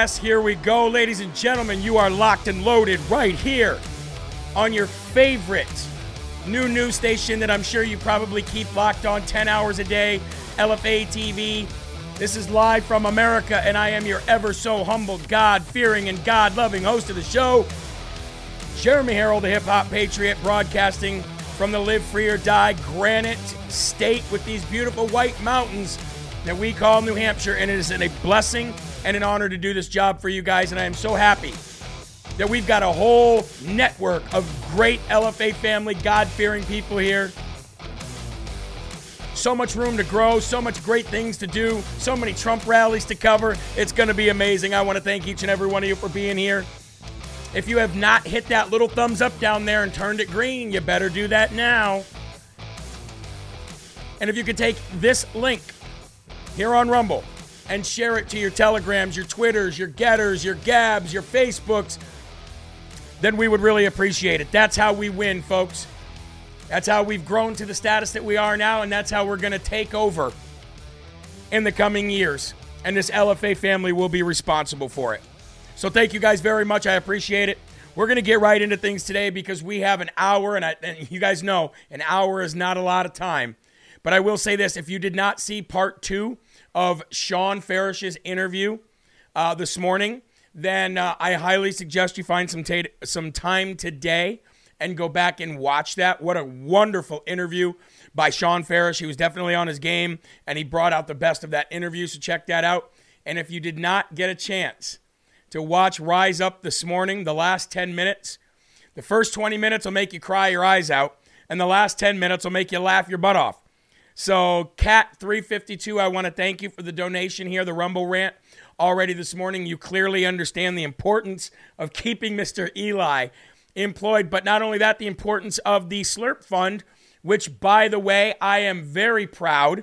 Here we go, ladies and gentlemen. You are locked and loaded right here on your favorite new news station that I'm sure you probably keep locked on 10 hours a day, LFA TV. This is live from America, and I am your ever so humble, God fearing, and God loving host of the show, Jeremy Herrell, the hip hop patriot, broadcasting from the Live Free or Die Granite State with these beautiful white mountains that we call New Hampshire, and it is a blessing and an honor to do this job for you guys. And I am so happy that we've got a whole network of great LFA family, God fearing people here. So much room to grow, so much great things to do, so many Trump rallies to cover. It's going to be amazing. I want to thank each and every one of you for being here. If you have not hit that little thumbs up down there and turned it green, you better do that now. And if you could take this link here on Rumble and share it to your Telegrams, your Twitters, your Gettrs, your Gabs, your Facebooks, then we would really appreciate it. That's how we win, folks. That's how we've grown to the status that we are now, and that's how we're going to take over in the coming years. And this LFA family will be responsible for it. So thank you guys very much. I appreciate it. We're going to get right into things today because we have an hour, and, I, and you guys know an hour is not a lot of time. But I will say this if you did not see part two of Shawn Farash's interview uh, this morning, then uh, I highly suggest you find some, ta- some time today and go back and watch that. What a wonderful interview by Sean Farish. He was definitely on his game and he brought out the best of that interview, so check that out. And if you did not get a chance to watch Rise Up this morning, the last 10 minutes, the first 20 minutes will make you cry your eyes out, and the last 10 minutes will make you laugh your butt off. So, Cat352, I want to thank you for the donation here, the Rumble rant. Already this morning, you clearly understand the importance of keeping Mr. Eli employed, but not only that, the importance of the Slurp Fund, which, by the way, I am very proud,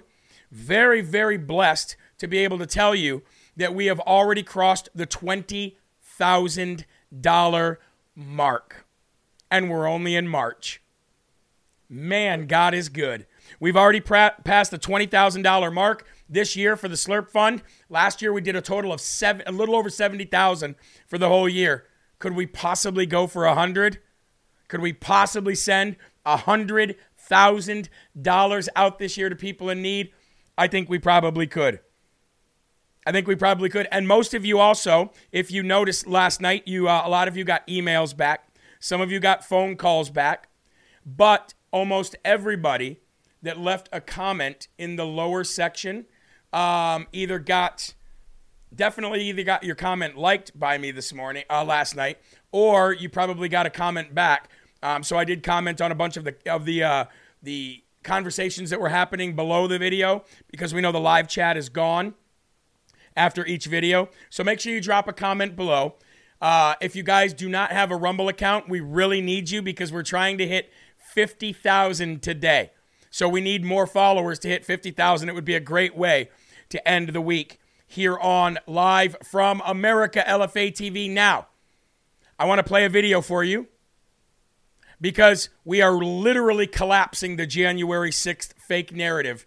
very, very blessed to be able to tell you that we have already crossed the $20,000 mark. And we're only in March. Man, God is good. We've already pra- passed the $20,000 mark this year for the Slurp Fund. Last year we did a total of seven, a little over 70,000 for the whole year. Could we possibly go for a 100? Could we possibly send a $100,000 out this year to people in need? I think we probably could. I think we probably could. And most of you also, if you noticed last night, you uh, a lot of you got emails back. Some of you got phone calls back. But almost everybody that left a comment in the lower section. Um, either got definitely either got your comment liked by me this morning uh, last night or you probably got a comment back. Um, so i did comment on a bunch of the of the uh, the conversations that were happening below the video because we know the live chat is gone after each video. So make sure you drop a comment below. Uh, if you guys do not have a rumble account we really need you because we're trying to hit 50000 today so we need more followers to hit 50,000. It would be a great way to end the week here on Live from America LFA TV. Now, I want to play a video for you because we are literally collapsing the January 6th fake narrative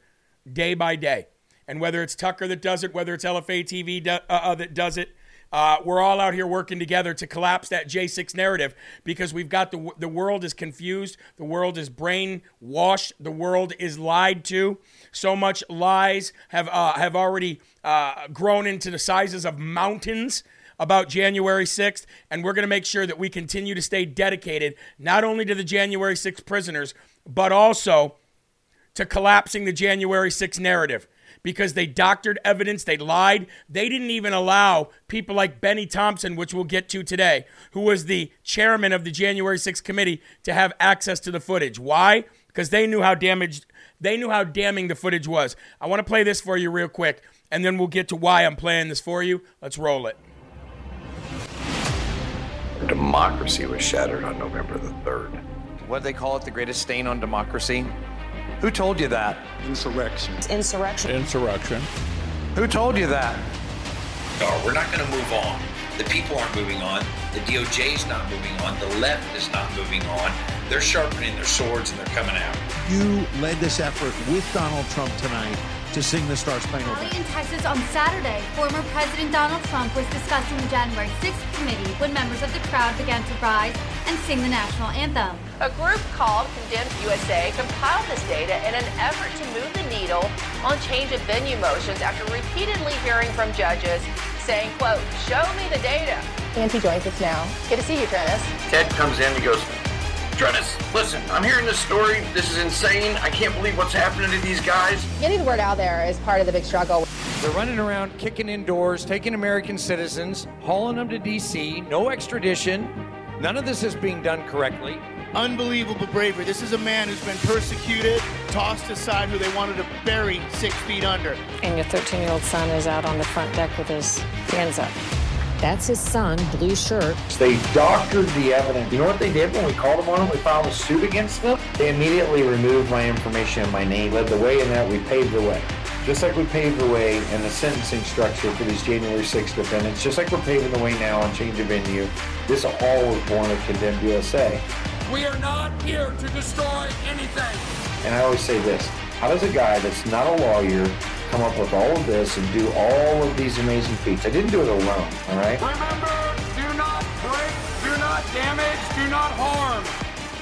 day by day. And whether it's Tucker that does it, whether it's LFA TV do, uh, uh, that does it, uh, we're all out here working together to collapse that J6 narrative because we've got the the world is confused, the world is brainwashed, the world is lied to. So much lies have uh, have already uh, grown into the sizes of mountains about January 6th, and we're going to make sure that we continue to stay dedicated not only to the January 6th prisoners, but also to collapsing the January 6th narrative because they doctored evidence, they lied. They didn't even allow people like Bennie Thompson, which we'll get to today, who was the chairman of the January 6th committee, to have access to the footage. Why? Because they knew how damaged they knew how damning the footage was. I want to play this for you real quick, and then we'll get to why I'm playing this for you. Let's roll it. Democracy was shattered on November the 3rd. What do they call it? The greatest stain on democracy? Who told you that? Insurrection. Insurrection. Insurrection. Who told you that? No, we're not going to move on. The people aren't moving on. The DOJ is not moving on. The left is not moving on. They're sharpening their swords and they're coming out. You led this effort with Donald Trump tonight to sing the Star Spangled Banner. In Texas on Saturday, former President Donald Trump was discussing the January 6th committee when members of the crowd began to rise and sing the national anthem. A group called Condemned USA compiled this data in an effort to move the needle on change of venue motions after repeatedly hearing from judges saying, quote, show me the data. Auntie joins us now. Good to see you, Trennis. Ted comes in, he goes, Trennis, listen, I'm hearing this story. This is insane. I can't believe what's happening to these guys. Getting the word out there is part of the big struggle. They're running around kicking indoors, taking American citizens, hauling them to D.C., no extradition. None of this is being done correctly. Unbelievable bravery. This is a man who's been persecuted, tossed aside, who they wanted to bury six feet under. And your 13 year old son is out on the front deck with his hands up. That's his son, blue shirt. They doctored the evidence. You know what they did when we called them on it? We filed a suit against them. They immediately removed my information and my name, led the way in that. We paved the way. Just like we paved the way in the sentencing structure for these January 6th defendants, just like we're paving the way now on change of venue, this all was born of Condemned USA. We are not here to destroy anything. And I always say this how does a guy that's not a lawyer come up with all of this and do all of these amazing feats. I didn't do it alone, all right? Remember, do not break, do not damage, do not harm.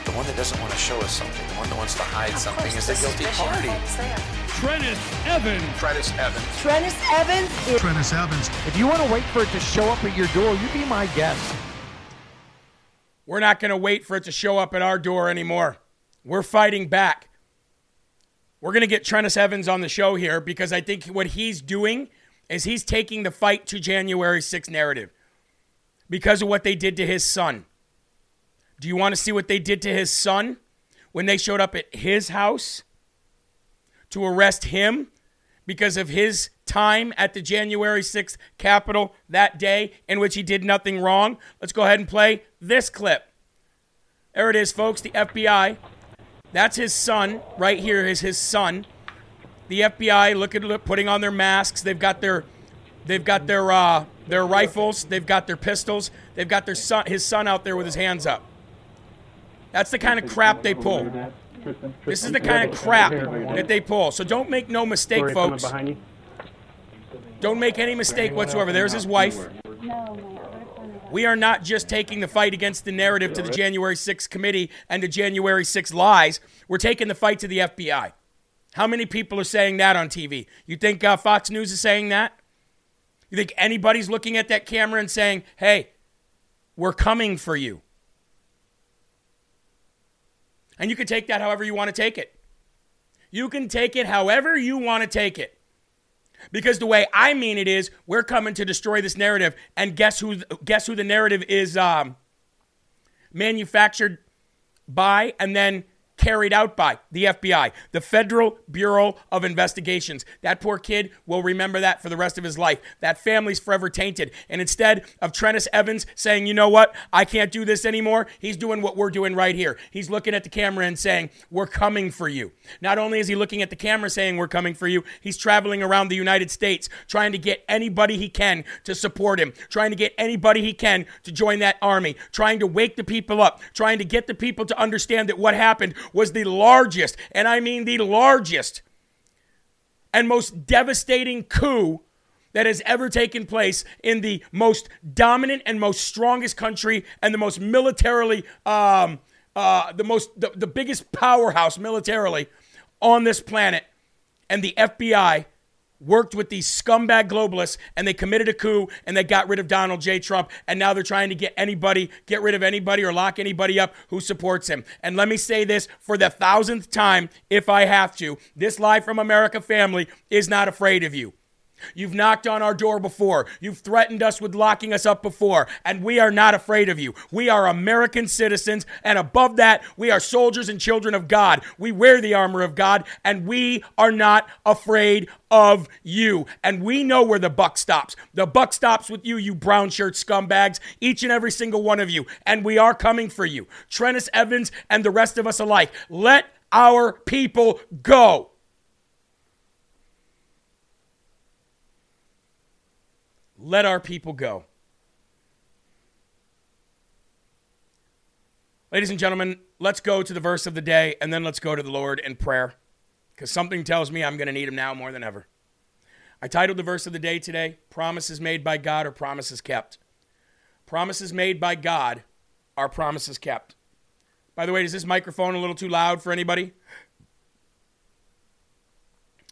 The one that doesn't want to show us something, the one that wants to hide of something is the guilty party. Trennis Evans. Trennis Evans. Trennis Evans. Trennis Evans. If you want to wait for it to show up at your door, you be my guest. We're not going to wait for it to show up at our door anymore. We're fighting back. We're going to get Trennis Evans on the show here because I think what he's doing is he's taking the fight to January 6th narrative because of what they did to his son. Do you want to see what they did to his son when they showed up at his house to arrest him because of his time at the January 6th Capitol that day in which he did nothing wrong? Let's go ahead and play this clip. There it is, folks. The FBI that's his son right here. Is his son. The FBI look at putting on their masks. They've got their, they've got their uh, their rifles. They've got their pistols. They've got their son, his son out there with his hands up. That's the kind of crap they pull. This is the kind of crap that they pull. So don't make no mistake, folks. Don't make any mistake whatsoever. There's his wife. We are not just taking the fight against the narrative to the January 6th committee and the January 6th lies. We're taking the fight to the FBI. How many people are saying that on TV? You think uh, Fox News is saying that? You think anybody's looking at that camera and saying, hey, we're coming for you? And you can take that however you want to take it. You can take it however you want to take it. Because the way I mean it is, we're coming to destroy this narrative, and guess who? Guess who the narrative is um, manufactured by, and then carried out by the FBI, the Federal Bureau of Investigations. That poor kid will remember that for the rest of his life. That family's forever tainted. And instead of Trennis Evans saying, you know what, I can't do this anymore, he's doing what we're doing right here. He's looking at the camera and saying, we're coming for you. Not only is he looking at the camera saying, we're coming for you, he's traveling around the United States trying to get anybody he can to support him, trying to get anybody he can to join that army, trying to wake the people up, trying to get the people to understand that what happened was the largest, and I mean the largest and most devastating coup that has ever taken place in the most dominant and most strongest country and the most militarily, um, uh, the most, the, the biggest powerhouse militarily on this planet. And the FBI worked with these scumbag globalists and they committed a coup and they got rid of Donald J. Trump. And now they're trying to get anybody, get rid of anybody or lock anybody up who supports him. And let me say this for the thousandth time, if I have to this Live from America family is not afraid of you. You've knocked on our door before. You've threatened us with locking us up before, and we are not afraid of you. We are American citizens, and above that, we are soldiers and children of God. We wear the armor of God, and we are not afraid of you. And we know where the buck stops. The buck stops with you, you brown shirt scumbags, each and every single one of you, and we are coming for you. Trennis Evans and the rest of us alike. Let our people go. Let our people go. Ladies and gentlemen, let's go to the verse of the day and then let's go to the Lord in prayer because something tells me I'm going to need him now more than ever. I titled the verse of the day today Promises Made by God or Promises Kept. Promises made by God are promises kept. By the way, is this microphone a little too loud for anybody?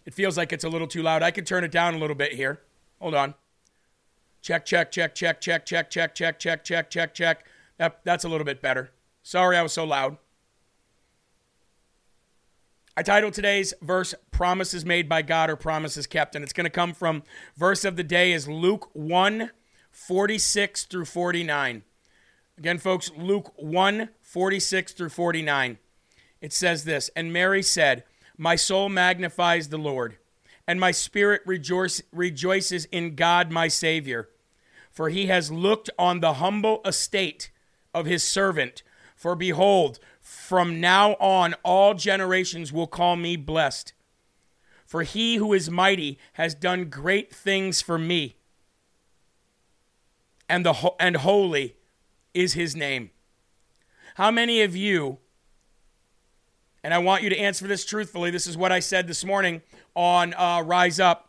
It feels like it's a little too loud. I could turn it down a little bit here. Hold on. Check, check, check, check, check, check, check, check, check, check, check, check. That, that's a little bit better. Sorry I was so loud. I titled today's verse Promises Made by God or Promises Kept, and it's going to come from verse of the day is Luke 1 46 through 49. Again, folks, Luke 1 46 through 49. It says this And Mary said, My soul magnifies the Lord, and my spirit rejoice, rejoices in God my Savior for he has looked on the humble estate of his servant. For behold, from now on all generations will call me blessed. For he who is mighty has done great things for me, and, the, and holy is his name. How many of you, and I want you to answer this truthfully, this is what I said this morning on uh, Rise Up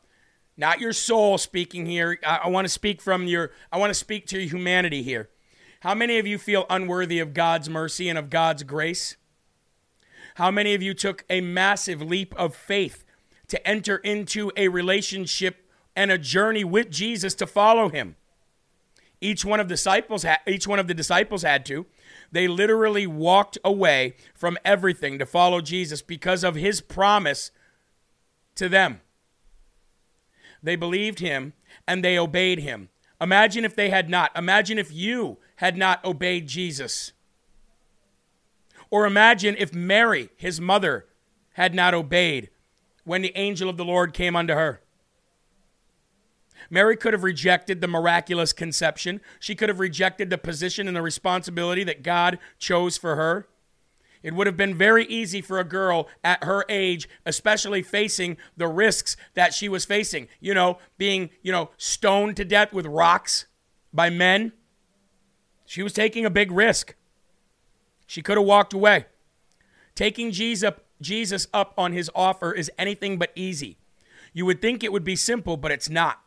not your soul speaking here. I, I want to speak from your, I want to speak to humanity here. How many of you feel unworthy of God's mercy and of God's grace? How many of you took a massive leap of faith to enter into a relationship and a journey with Jesus to follow him? Each one of disciples ha- each one of the disciples had to. They literally walked away from everything to follow Jesus because of his promise to them. They believed him and they obeyed him. Imagine if they had not. Imagine if you had not obeyed Jesus. Or imagine if Mary, his mother, had not obeyed when the angel of the Lord came unto her. Mary could have rejected the miraculous conception. She could have rejected the position and the responsibility that God chose for her. It would have been very easy for a girl at her age, especially facing the risks that she was facing. You know, being, you know, stoned to death with rocks by men. She was taking a big risk. She could have walked away. Taking Jesus up on his offer is anything but easy. You would think it would be simple, but it's not.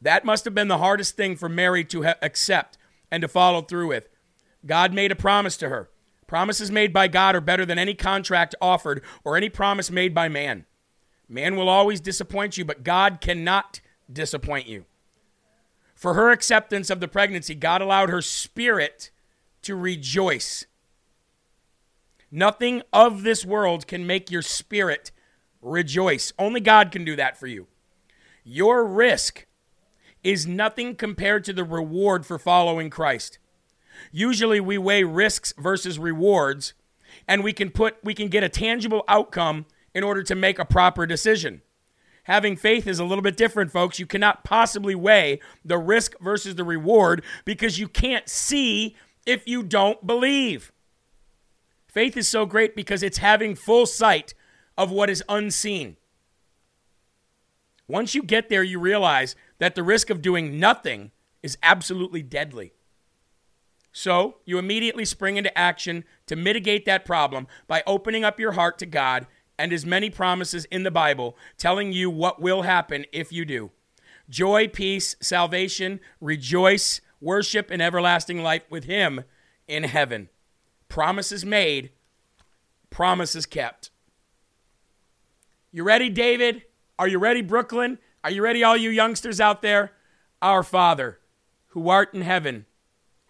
That must have been the hardest thing for Mary to accept and to follow through with. God made a promise to her. Promises made by God are better than any contract offered or any promise made by man. Man will always disappoint you, but God cannot disappoint you. For her acceptance of the pregnancy, God allowed her spirit to rejoice. Nothing of this world can make your spirit rejoice. Only God can do that for you. Your risk is nothing compared to the reward for following Christ. Usually we weigh risks versus rewards and we can put we can get a tangible outcome in order to make a proper decision. Having faith is a little bit different, folks. You cannot possibly weigh the risk versus the reward because you can't see if you don't believe. Faith is so great because it's having full sight of what is unseen. Once you get there, you realize that the risk of doing nothing is absolutely deadly. So you immediately spring into action to mitigate that problem by opening up your heart to God and His many promises in the Bible telling you what will happen if you do. joy, peace, salvation, rejoice, worship, and everlasting life with Him in heaven. Promises made, promises kept. You ready, David? Are you ready, Brooklyn? Are you ready, all you youngsters out there? Our Father, who art in heaven,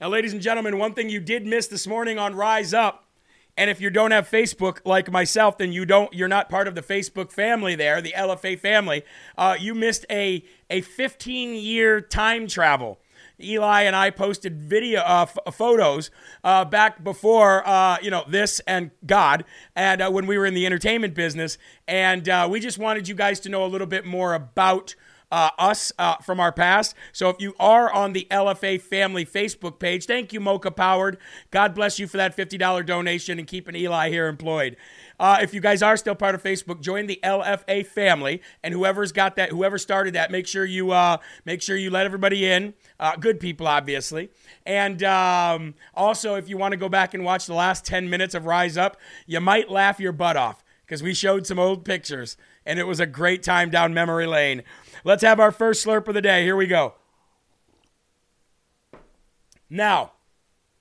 Now, ladies and gentlemen, one thing you did miss this morning on Rise Up and if you don't have Facebook like myself, then you don't. You're not part of the Facebook family there, the LFA family. Uh, you missed a a 15 year time travel. Eli and I posted video uh, f- photos uh, back before uh, you know this and God, and uh, when we were in the entertainment business, and uh, we just wanted you guys to know a little bit more about uh, us uh, from our past. So if you are on the LFA family Facebook page, thank you, Mocha Powered. God bless you for that $50 donation and keeping Eli here employed. Uh, if you guys are still part of Facebook, join the LFA family, and whoever's got that, whoever started that, make sure you uh, make sure you let everybody in. Uh, good people, obviously. And um, also, if you want to go back and watch the last 10 minutes of Rise Up, you might laugh your butt off because we showed some old pictures, and it was a great time down memory lane. Let's have our first slurp of the day. Here we go. Now,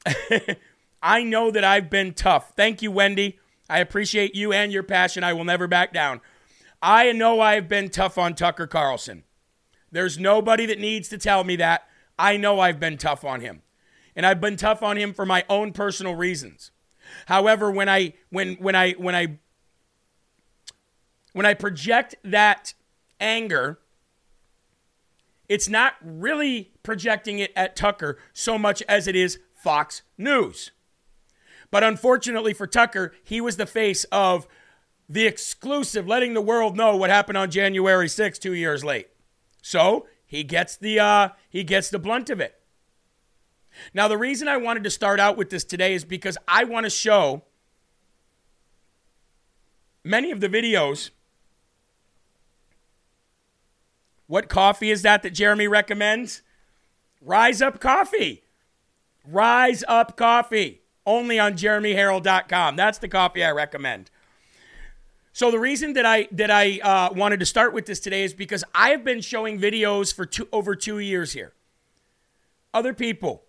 I know that I've been tough. Thank you, Wendy. I appreciate you and your passion. I will never back down. I know I've been tough on Tucker Carlson. There's nobody that needs to tell me that. I know I've been tough on him. And I've been tough on him for my own personal reasons. However, when I when when I when I when I project that anger it's not really projecting it at Tucker so much as it is Fox News. But unfortunately for Tucker, he was the face of the exclusive, letting the world know what happened on January 6th, two years late. So he gets the uh, he gets the blunt of it. Now, the reason I wanted to start out with this today is because I want to show many of the videos What coffee is that that Jeremy recommends? Rise Up Coffee. Rise Up Coffee. Only on jeremyherrell.com. That's the coffee I recommend. So the reason that I that I uh, wanted to start with this today is because I have been showing videos for two, over two years here. Other people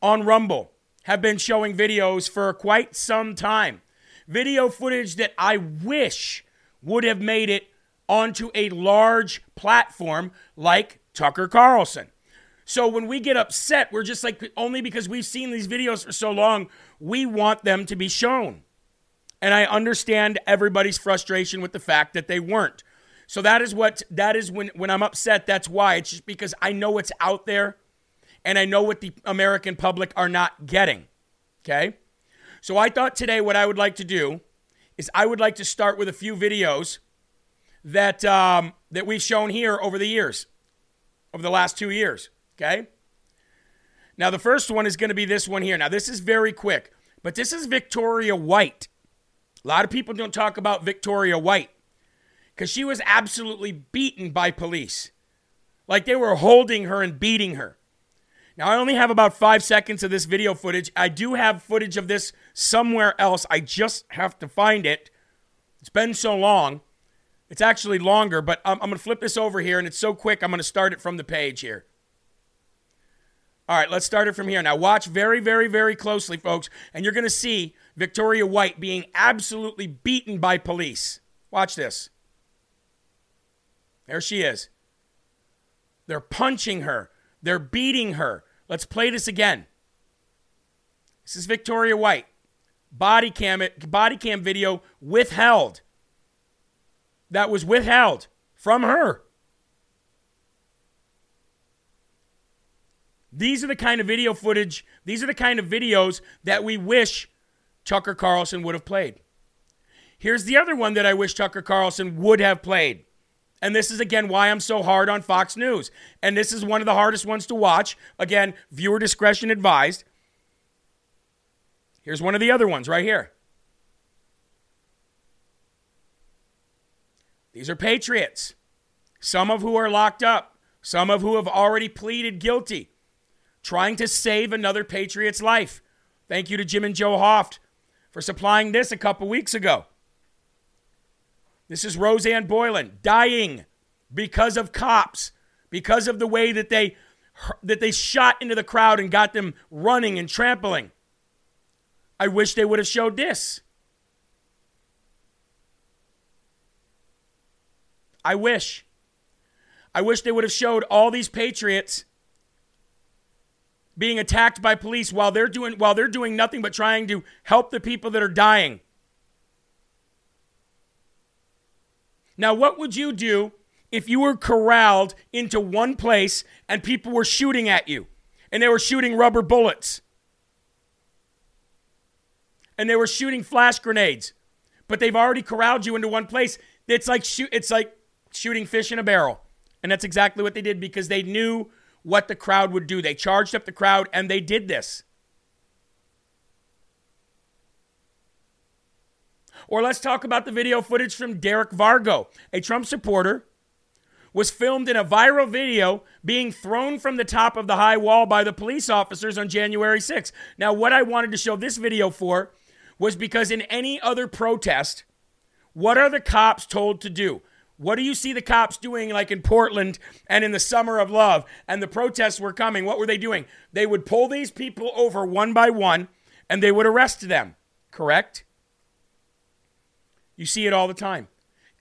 on Rumble have been showing videos for quite some time. Video footage that I wish would have made it onto a large platform like Tucker Carlson. So when we get upset, we're just like, only because we've seen these videos for so long, we want them to be shown. And I understand everybody's frustration with the fact that they weren't. So that is what that is when when I'm upset, that's why. It's just because I know it's out there and I know what the American public are not getting. Okay? So I thought today what I would like to do is I would like to start with a few videos that um, that we've shown here over the years, over the last two years. Okay. Now the first one is going to be this one here. Now this is very quick, but this is Victoria White. A lot of people don't talk about Victoria White because she was absolutely beaten by police, like they were holding her and beating her. Now, I only have about five seconds of this video footage. I do have footage of this somewhere else. I just have to find it. It's been so long. It's actually longer, but I'm, I'm going to flip this over here, and it's so quick, I'm going to start it from the page here. All right, let's start it from here. Now, watch very, very, very closely, folks, and you're going to see Victoria White being absolutely beaten by police. Watch this. There she is. They're punching her, they're beating her. Let's play this again. This is Victoria White. Body cam, body cam video withheld that was withheld from her. These are the kind of video footage, these are the kind of videos that we wish Tucker Carlson would have played. Here's the other one that I wish Tucker Carlson would have played. And this is again why I'm so hard on Fox News. And this is one of the hardest ones to watch. Again, viewer discretion advised. Here's one of the other ones right here. These are patriots, some of who are locked up, some of who have already pleaded guilty, trying to save another patriot's life. Thank you to Jim and Joe Hoft for supplying this a couple weeks ago. This is Rosanne Boyland dying because of cops, because of the way that they that they shot into the crowd and got them running and trampling. I wish they would have showed this. I wish. I wish they would have showed all these patriots being attacked by police while they're doing while they're doing nothing but trying to help the people that are dying. Now, what would you do if you were corralled into one place and people were shooting at you and they were shooting rubber bullets and they were shooting flash grenades, but they've already corralled you into one place? It's like shoot, it's like shooting fish in a barrel. And that's exactly what they did because they knew what the crowd would do. They charged up the crowd and they did this. Or let's talk about the video footage from Derek Vargo, a Trump supporter, was filmed in a viral video being thrown from the top of the high wall by the police officers on January 6th. Now, what I wanted to show this video for was because in any other protest, what are the cops told to do? What do you see the cops doing, like in Portland and in the summer of love, and the protests were coming? What were they doing? They would pull these people over one by one and they would arrest them, correct? You see it all the time.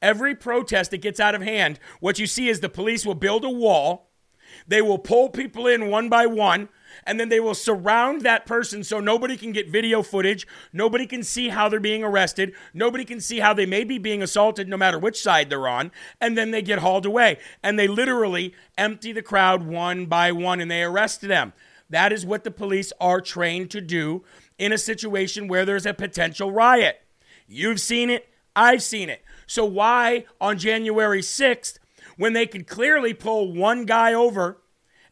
Every protest that gets out of hand, what you see is the police will build a wall, they will pull people in one by one, and then they will surround that person so nobody can get video footage. Nobody can see how they're being arrested. Nobody can see how they may be being assaulted no matter which side they're on. And then they get hauled away. And they literally empty the crowd one by one and they arrest them. That is what the police are trained to do in a situation where there's a potential riot. You've seen it. I've seen it. So, why on January 6th, when they could clearly pull one guy over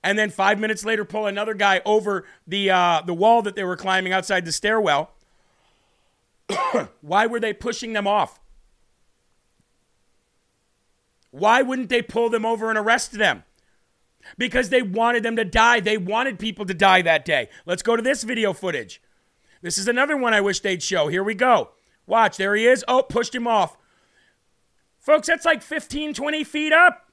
and then five minutes later pull another guy over the uh, the wall that they were climbing outside the stairwell. Why were they pushing them off? Why wouldn't they pull them over and arrest them? Because they wanted them to die. They wanted people to die that day. Let's go to this video footage. This is another one I wish they'd show. Here we go. Watch, there he is. Oh, pushed him off. Folks, that's like 15, 20 feet up.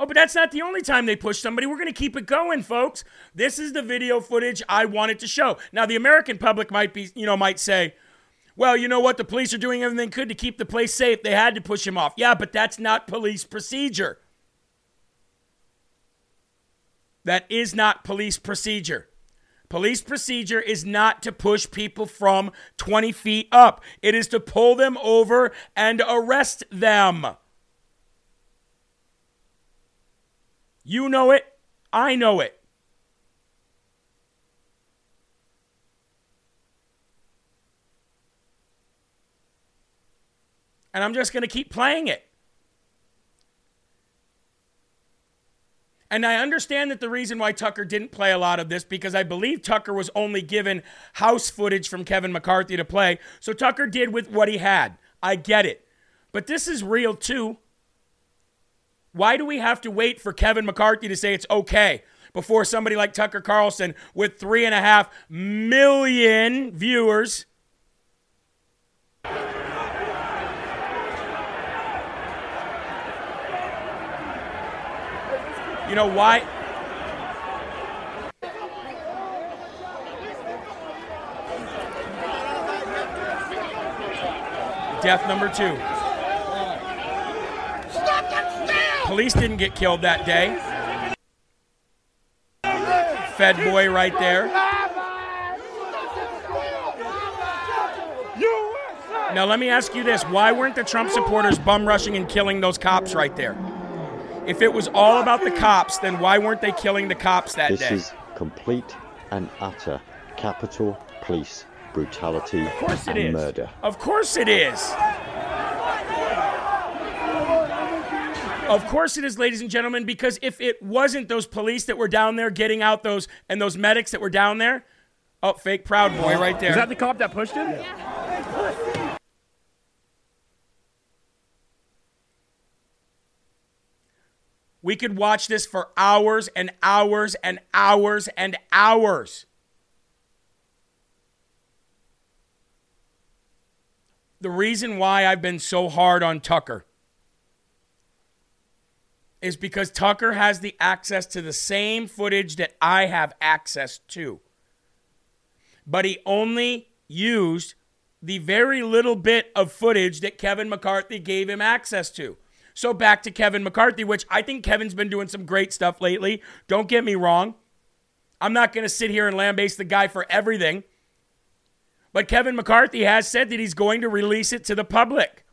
Oh, but that's not the only time they push somebody. We're going to keep it going, folks. This is the video footage I wanted to show. Now, the American public might be, you know, might say, well, you know what? The police are doing everything they could to keep the place safe. They had to push him off. Yeah, but that's not police procedure. That is not police procedure. Police procedure is not to push people from 20 feet up, it is to pull them over and arrest them. You know it. I know it. And I'm just going to keep playing it. And I understand that the reason why Tucker didn't play a lot of this because I believe Tucker was only given house footage from Kevin McCarthy to play. So Tucker did with what he had. I get it. But this is real too. Why do we have to wait for Kevin McCarthy to say it's okay before somebody like Tucker Carlson with three and a half million viewers? You know why? Death number two. Police didn't get killed that day. Fed boy right there. Now, let me ask you this why weren't the Trump supporters bum rushing and killing those cops right there? If it was all about the cops, then why weren't they killing the cops that this day? This is complete and utter Capitol police brutality Of course it and is. murder. Of course it is. Of course it is, ladies and gentlemen, because if it wasn't those police that were down there getting out those and those medics that were down there, oh, fake Proud Boy right there. Is that the cop that pushed him? We could watch this for hours and hours and hours and hours. The reason why I've been so hard on Tucker is because Tucker has the access to the same footage that I have access to. But he only used the very little bit of footage that Kevin McCarthy gave him access to. So back to Kevin McCarthy, which I think Kevin's been doing some great stuff lately. Don't get me wrong. I'm not going to sit here and lambaste the guy for everything. But Kevin McCarthy has said that he's going to release it to the public.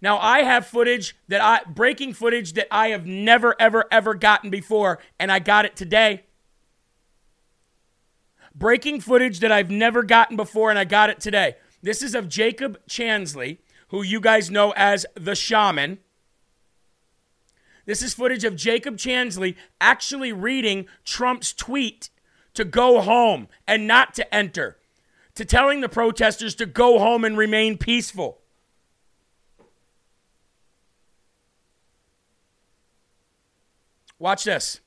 Now I have footage that I breaking footage that I have never ever ever gotten before and I got it today. Breaking footage that I've never gotten before and I got it today. This is of Jacob Chansley, who you guys know as the shaman. This is footage of Jacob Chansley actually reading Trump's tweet to go home and not to enter, to telling the protesters to go home and remain peaceful. Watch this.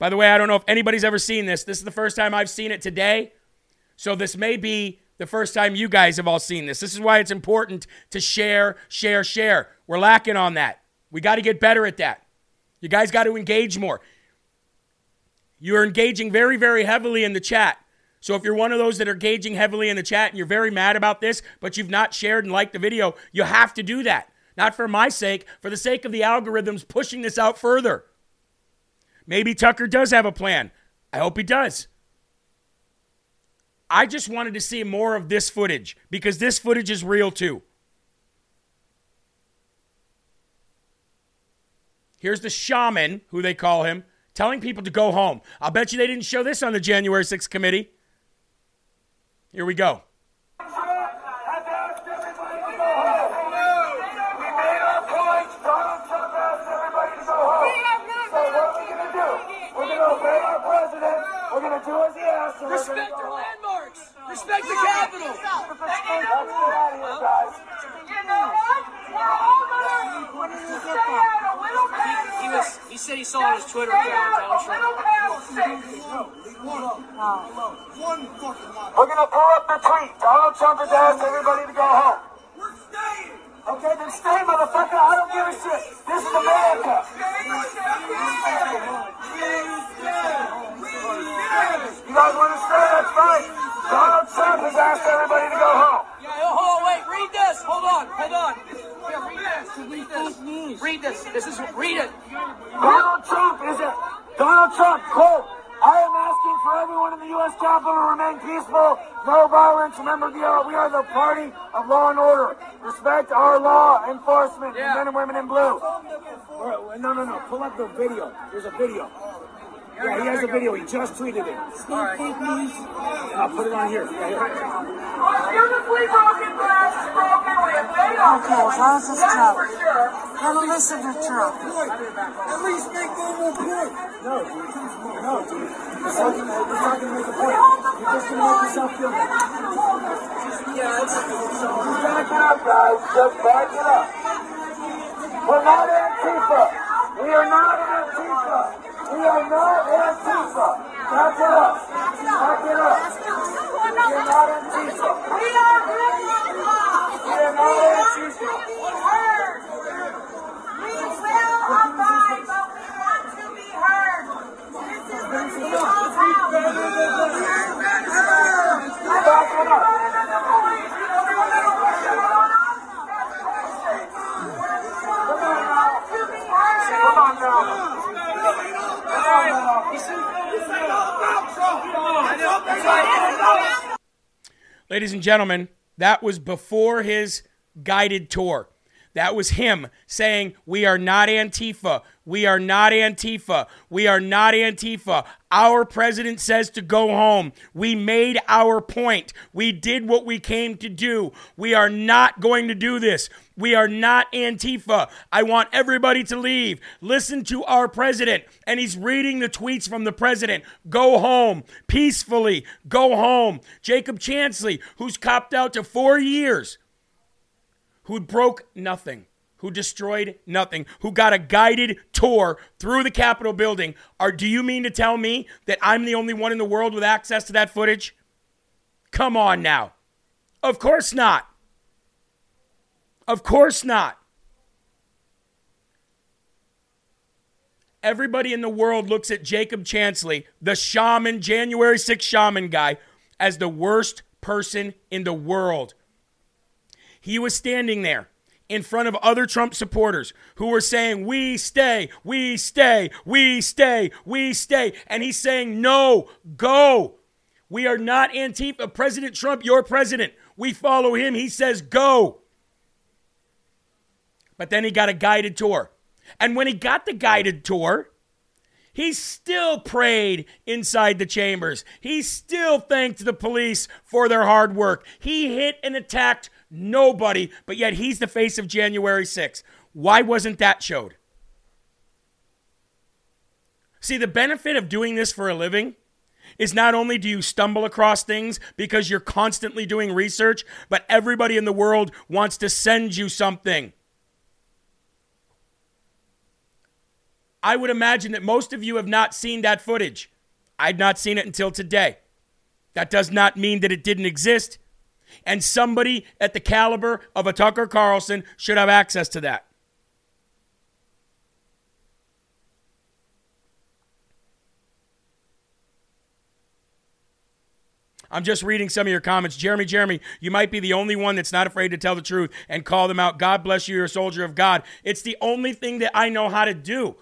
By the way, I don't know if anybody's ever seen this. This is the first time I've seen it today. So this may be the first time you guys have all seen this. This is why it's important to share, share, share. We're lacking on that. We got to get better at that. You guys got to engage more. You're engaging very, very heavily in the chat. So if you're one of those that are engaging heavily in the chat and you're very mad about this, but you've not shared and liked the video, you have to do that. Not for my sake, for the sake of the algorithms pushing this out further. Maybe Tucker does have a plan. I hope he does. I just wanted to see more of this footage because this footage is real too. Here's the shaman, who they call him, telling people to go home. I'll bet you they didn't show this on the January 6th committee. Here we go. Respect gonna the landmarks. Respect the Capitol. Let's get out of here, guys. He, he was. He said he saw it on his Twitter account Donald Trump. We're gonna pull up the tweet. Donald Trump has asked everybody to go home. We're staying. Okay, then stay, motherfucker. I don't give a shit. This is America. You guys want to stay? That's fine. Donald Trump has asked everybody to go home. Yeah, oh, hold on, wait. Read this. Hold on. Hold on. Yeah, read this. Read this. Read this. This is. Read it. Donald Trump is a Donald Trump quote. I am asking for everyone in the U.S. Capitol to remain peaceful, no violence. Remember, we are, we are the party of law and order. Respect our law enforcement, and men and women in blue. No, no, no. Pull up the video. There's a video. Yeah, he has a video. He just tweeted it. I'll uh, put it on here. Yeah, here. Beautifully broken glass is broken. We have made our Okay, as long as it's That's for sure. Gotta listen to Trump. At least make one more point. No, dude. No, dude. You're talking, you're to make a point. You're just gonna make yourself feel bad. Yeah, it's. Back it up, guys. Just back it up. We're not Antifa. We are not Antifa. We are not Antifa. Back it up. Back it up. We are not Antifa. We are We are not Antifa. We will abide, but we want to be heard. This is the people's Back it up. Come on now. Ladies and gentlemen, that was before his guided tour. That was him saying, We are not Antifa. We are not Antifa. We are not Antifa. Our president says to go home. We made our point. We did what we came to do. We are not going to do this. We are not Antifa. I want everybody to leave. Listen to our president. And he's reading the tweets from the president. Go home peacefully. Go home. Jacob Chansley, who's copped out to four years who broke nothing, who destroyed nothing, who got a guided tour through the Capitol building. Or do you mean to tell me that I'm the only one in the world with access to that footage? Come on now. Of course not. Of course not. Everybody in the world looks at Jacob Chansley, the shaman, January 6 shaman guy, as the worst person in the world. He was standing there in front of other Trump supporters who were saying, We stay, we stay, we stay, we stay. And he's saying, No, go. We are not Antifa. President Trump, your president. We follow him. He says, Go. But then he got a guided tour. And when he got the guided tour, he still prayed inside the chambers. He still thanked the police for their hard work. He hit and attacked nobody, but yet he's the face of January 6th. Why wasn't that showed? See, the benefit of doing this for a living is not only do you stumble across things because you're constantly doing research, but everybody in the world wants to send you something. I would imagine that most of you have not seen that footage. I'd not seen it until today. That does not mean that it didn't exist. And somebody at the caliber of a Tucker Carlson should have access to that. I'm just reading some of your comments. Jeremy, Jeremy, you might be the only one that's not afraid to tell the truth and call them out. God bless you, you're a soldier of God. It's the only thing that I know how to do.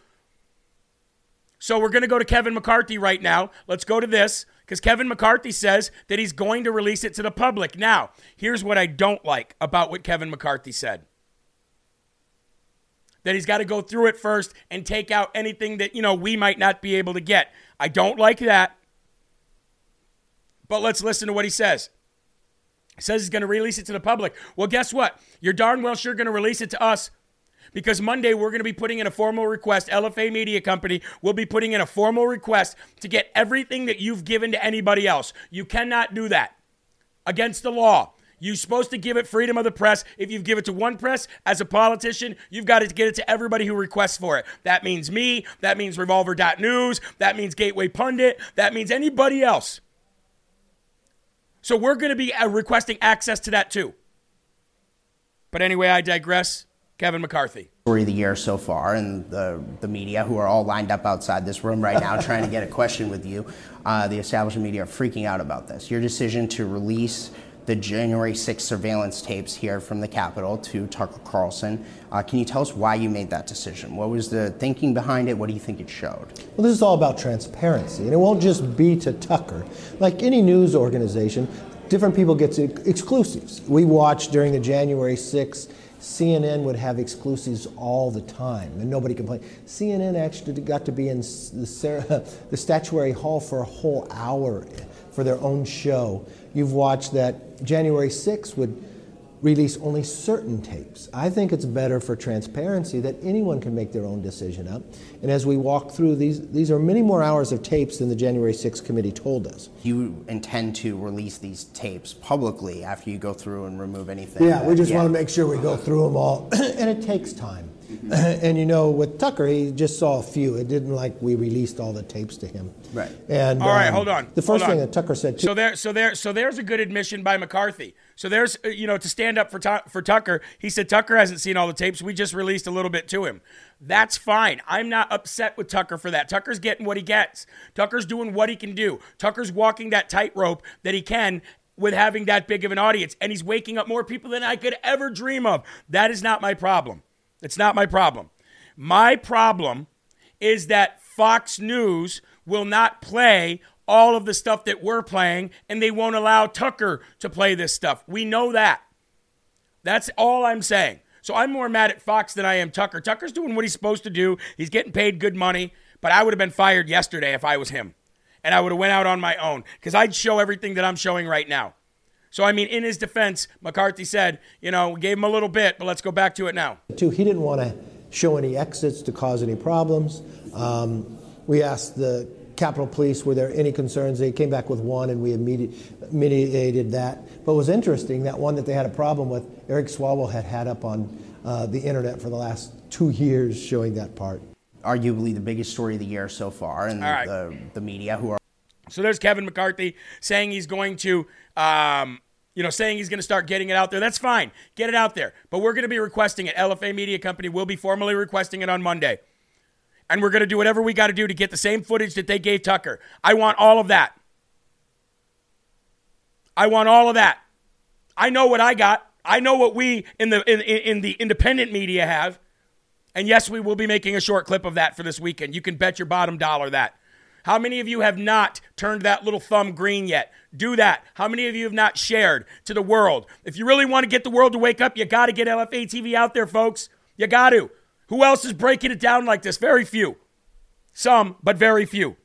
So we're going to go to Kevin McCarthy right now. Let's go to this because Kevin McCarthy says that he's going to release it to the public. Now, here's what I don't like about what Kevin McCarthy said that he's got to go through it first and take out anything that, you know, we might not be able to get. I don't like that. But let's listen to what he says. He says he's going to release it to the public. Well, guess what? You're darn well sure going to release it to us because Monday we're going to be putting in a formal request. LFA Media Company will be putting in a formal request to get everything that you've given to anybody else. You cannot do that against the law. You're supposed to give it freedom of the press. If you give it to one press as a politician, you've got to get it to everybody who requests for it. That means me. That means Revolver.news. That means Gateway Pundit. That means anybody else. So we're going to be uh, requesting access to that too. But anyway, I digress. Kevin McCarthy. Story of the year so far, and the, the media, who are all lined up outside this room right now trying to get a question with you, uh, the establishment media are freaking out about this. Your decision to release the January 6th surveillance tapes here from the Capitol to Tucker Carlson. Uh, can you tell us why you made that decision? What was the thinking behind it? What do you think it showed? Well, this is all about transparency, and it won't just be to Tucker. Like any news organization, different people get exclusives. We watched during the January 6th CNN would have exclusives all the time, and nobody complained. CNN actually got to be in the, the statuary hall for a whole hour eh, for their own show. You've watched that January 6th would release only certain tapes. I think it's better for transparency that anyone can make their own decision up. And as we walk through these, these are many more hours of tapes than the January 6th committee told us. You intend to release these tapes publicly after you go through and remove anything? Yeah, we just yeah. want to make sure we go through them all. and it takes time. and you know, with Tucker, he just saw a few. It didn't like we released all the tapes to him. Right. And all right, um, hold on. The first hold thing on. that Tucker said. Too- So there, so there, so there's a good admission by McCarthy. So there's, uh, you know, to stand up for for Tucker. He said Tucker hasn't seen all the tapes. We just released a little bit to him. That's fine. I'm not upset with Tucker for that. Tucker's getting what he gets. Tucker's doing what he can do. Tucker's walking that tightrope that he can with having that big of an audience, and he's waking up more people than I could ever dream of. That is not my problem. It's not my problem. My problem is that Fox News will not play all of the stuff that we're playing, and they won't allow Tucker to play this stuff. We know that. That's all I'm saying. So I'm more mad at Fox than I am Tucker. Tucker's doing what he's supposed to do. He's getting paid good money, but I would have been fired yesterday if I was him. And I would have went out on my own because I'd show everything that I'm showing right now. So I mean, in his defense, McCarthy said, you know, we gave him a little bit, but let's go back to it now. Two, he didn't want to show any exits to cause any problems. Um, we asked the Capitol Police, were there any concerns? They came back with one, and we immediate, mediated that. But it was interesting that one that they had a problem with, Eric Swalwell had had up on uh, the internet for the last two years showing that part. Arguably the biggest story of the year so far, and All right. the, the media who are. So there's Kevin McCarthy saying he's going to, um, you know, saying he's going to start getting it out there. That's fine. Get it out there. But we're going to be requesting it. LFA Media Company will be formally requesting it on Monday. And we're going to do whatever we got to do to get the same footage that they gave Tucker. I want all of that. I want all of that. I know what I got. I know what we in the in, in the independent media have. And yes, we will be making a short clip of that for this weekend. You can bet your bottom dollar that. How many of you have not turned that little thumb green yet? Do that. How many of you have not shared to the world? If you really want to get the world to wake up, you got to get LFA TV out there, folks. You got to. Who else is breaking it down like this? Very few. Some, but very few.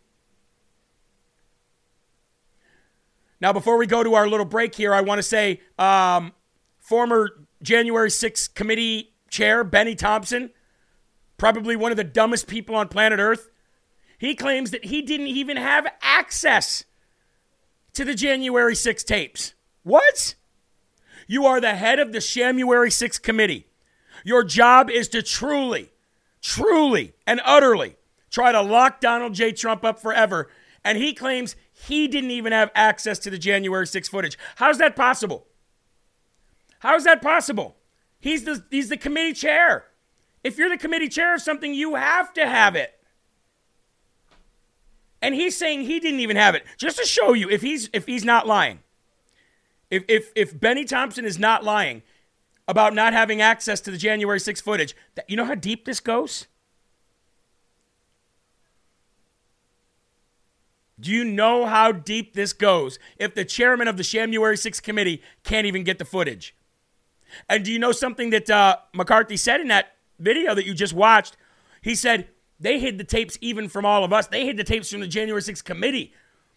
Now, before we go to our little break here, I want to say um, former January 6th committee chair, Bennie Thompson, probably one of the dumbest people on planet Earth. He claims that he didn't even have access to the January 6 tapes. What? You are the head of the January 6 committee. Your job is to truly, truly, and utterly try to lock Donald J. Trump up forever. And he claims he didn't even have access to the January 6 footage. How's that possible? How's that possible? He's the, he's the committee chair. If you're the committee chair of something, you have to have it. And he's saying he didn't even have it. Just to show you if he's if he's not lying. If if if Bennie Thompson is not lying about not having access to the January 6 footage, that, you know how deep this goes? Do you know how deep this goes if the chairman of the January 6 committee can't even get the footage? And do you know something that uh, McCarthy said in that video that you just watched? He said they hid the tapes even from all of us. They hid the tapes from the January 6 committee.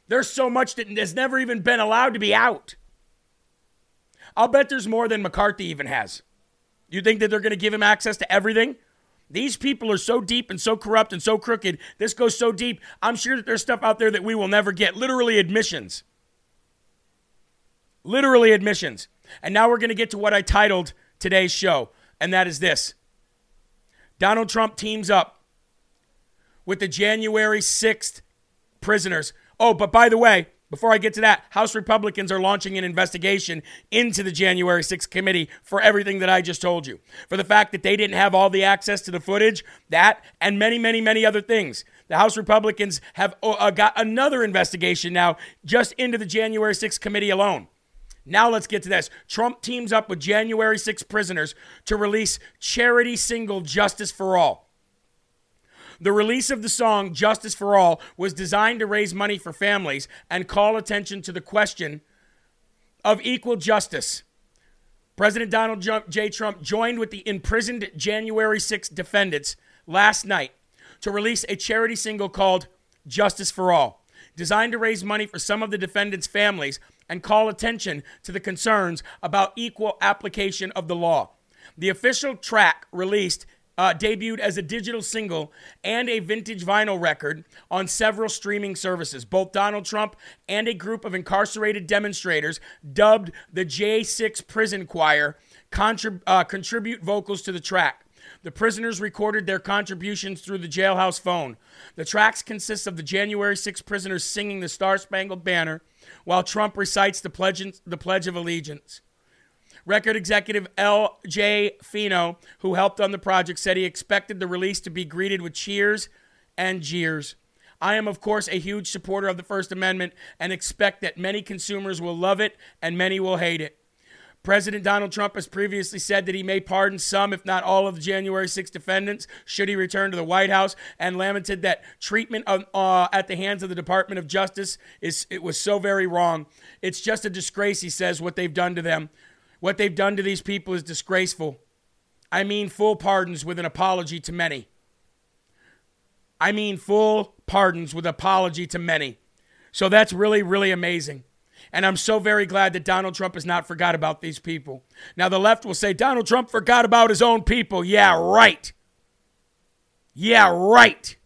There's so much that has never even been allowed to be out. I'll bet there's more than McCarthy even has. You think that they're going to give him access to everything? These people are so deep and so corrupt and so crooked. This goes so deep. I'm sure that there's stuff out there that we will never get. Literally admissions. Literally admissions. And now we're going to get to what I titled today's show, and that is this Donald Trump teams up with the January 6th prisoners. Oh, but by the way, before I get to that, House Republicans are launching an investigation into the January 6th committee for everything that I just told you. For the fact that they didn't have all the access to the footage, that, and many, many, many other things. The House Republicans have uh, got another investigation now just into the January 6th committee alone. Now let's get to this. Trump teams up with January 6 prisoners to release charity single Justice for All. The release of the song Justice for All was designed to raise money for families and call attention to the question of equal justice. President Donald J. Trump joined with the imprisoned January 6 defendants last night to release a charity single called Justice for All, designed to raise money for some of the defendants' families and call attention to the concerns about equal application of the law. The official track released uh, debuted as a digital single and a vintage vinyl record on several streaming services. Both Donald Trump and a group of incarcerated demonstrators, dubbed the J6 Prison Choir, contrib- uh, contribute vocals to the track. The prisoners recorded their contributions through the jailhouse phone. The tracks consist of the January 6 prisoners singing the Star Spangled Banner while Trump recites the Pledge, the pledge of Allegiance. Record executive L.J. Fino, who helped on the project, said he expected the release to be greeted with cheers and jeers. I am, of course, a huge supporter of the First Amendment and expect that many consumers will love it and many will hate it. President Donald Trump has previously said that he may pardon some, if not all, of the January 6 defendants should he return to the White House, and lamented that treatment of, uh, at the hands of the Department of Justice is it was so very wrong. It's just a disgrace, he says, what they've done to them. What they've done to these people is disgraceful. I mean full pardons with an apology to many. I mean full pardons with apology to many. So that's really, really amazing. And I'm so very glad that Donald Trump has not forgot about these people. Now, the left will say Donald Trump forgot about his own people. Yeah, right. Yeah, right.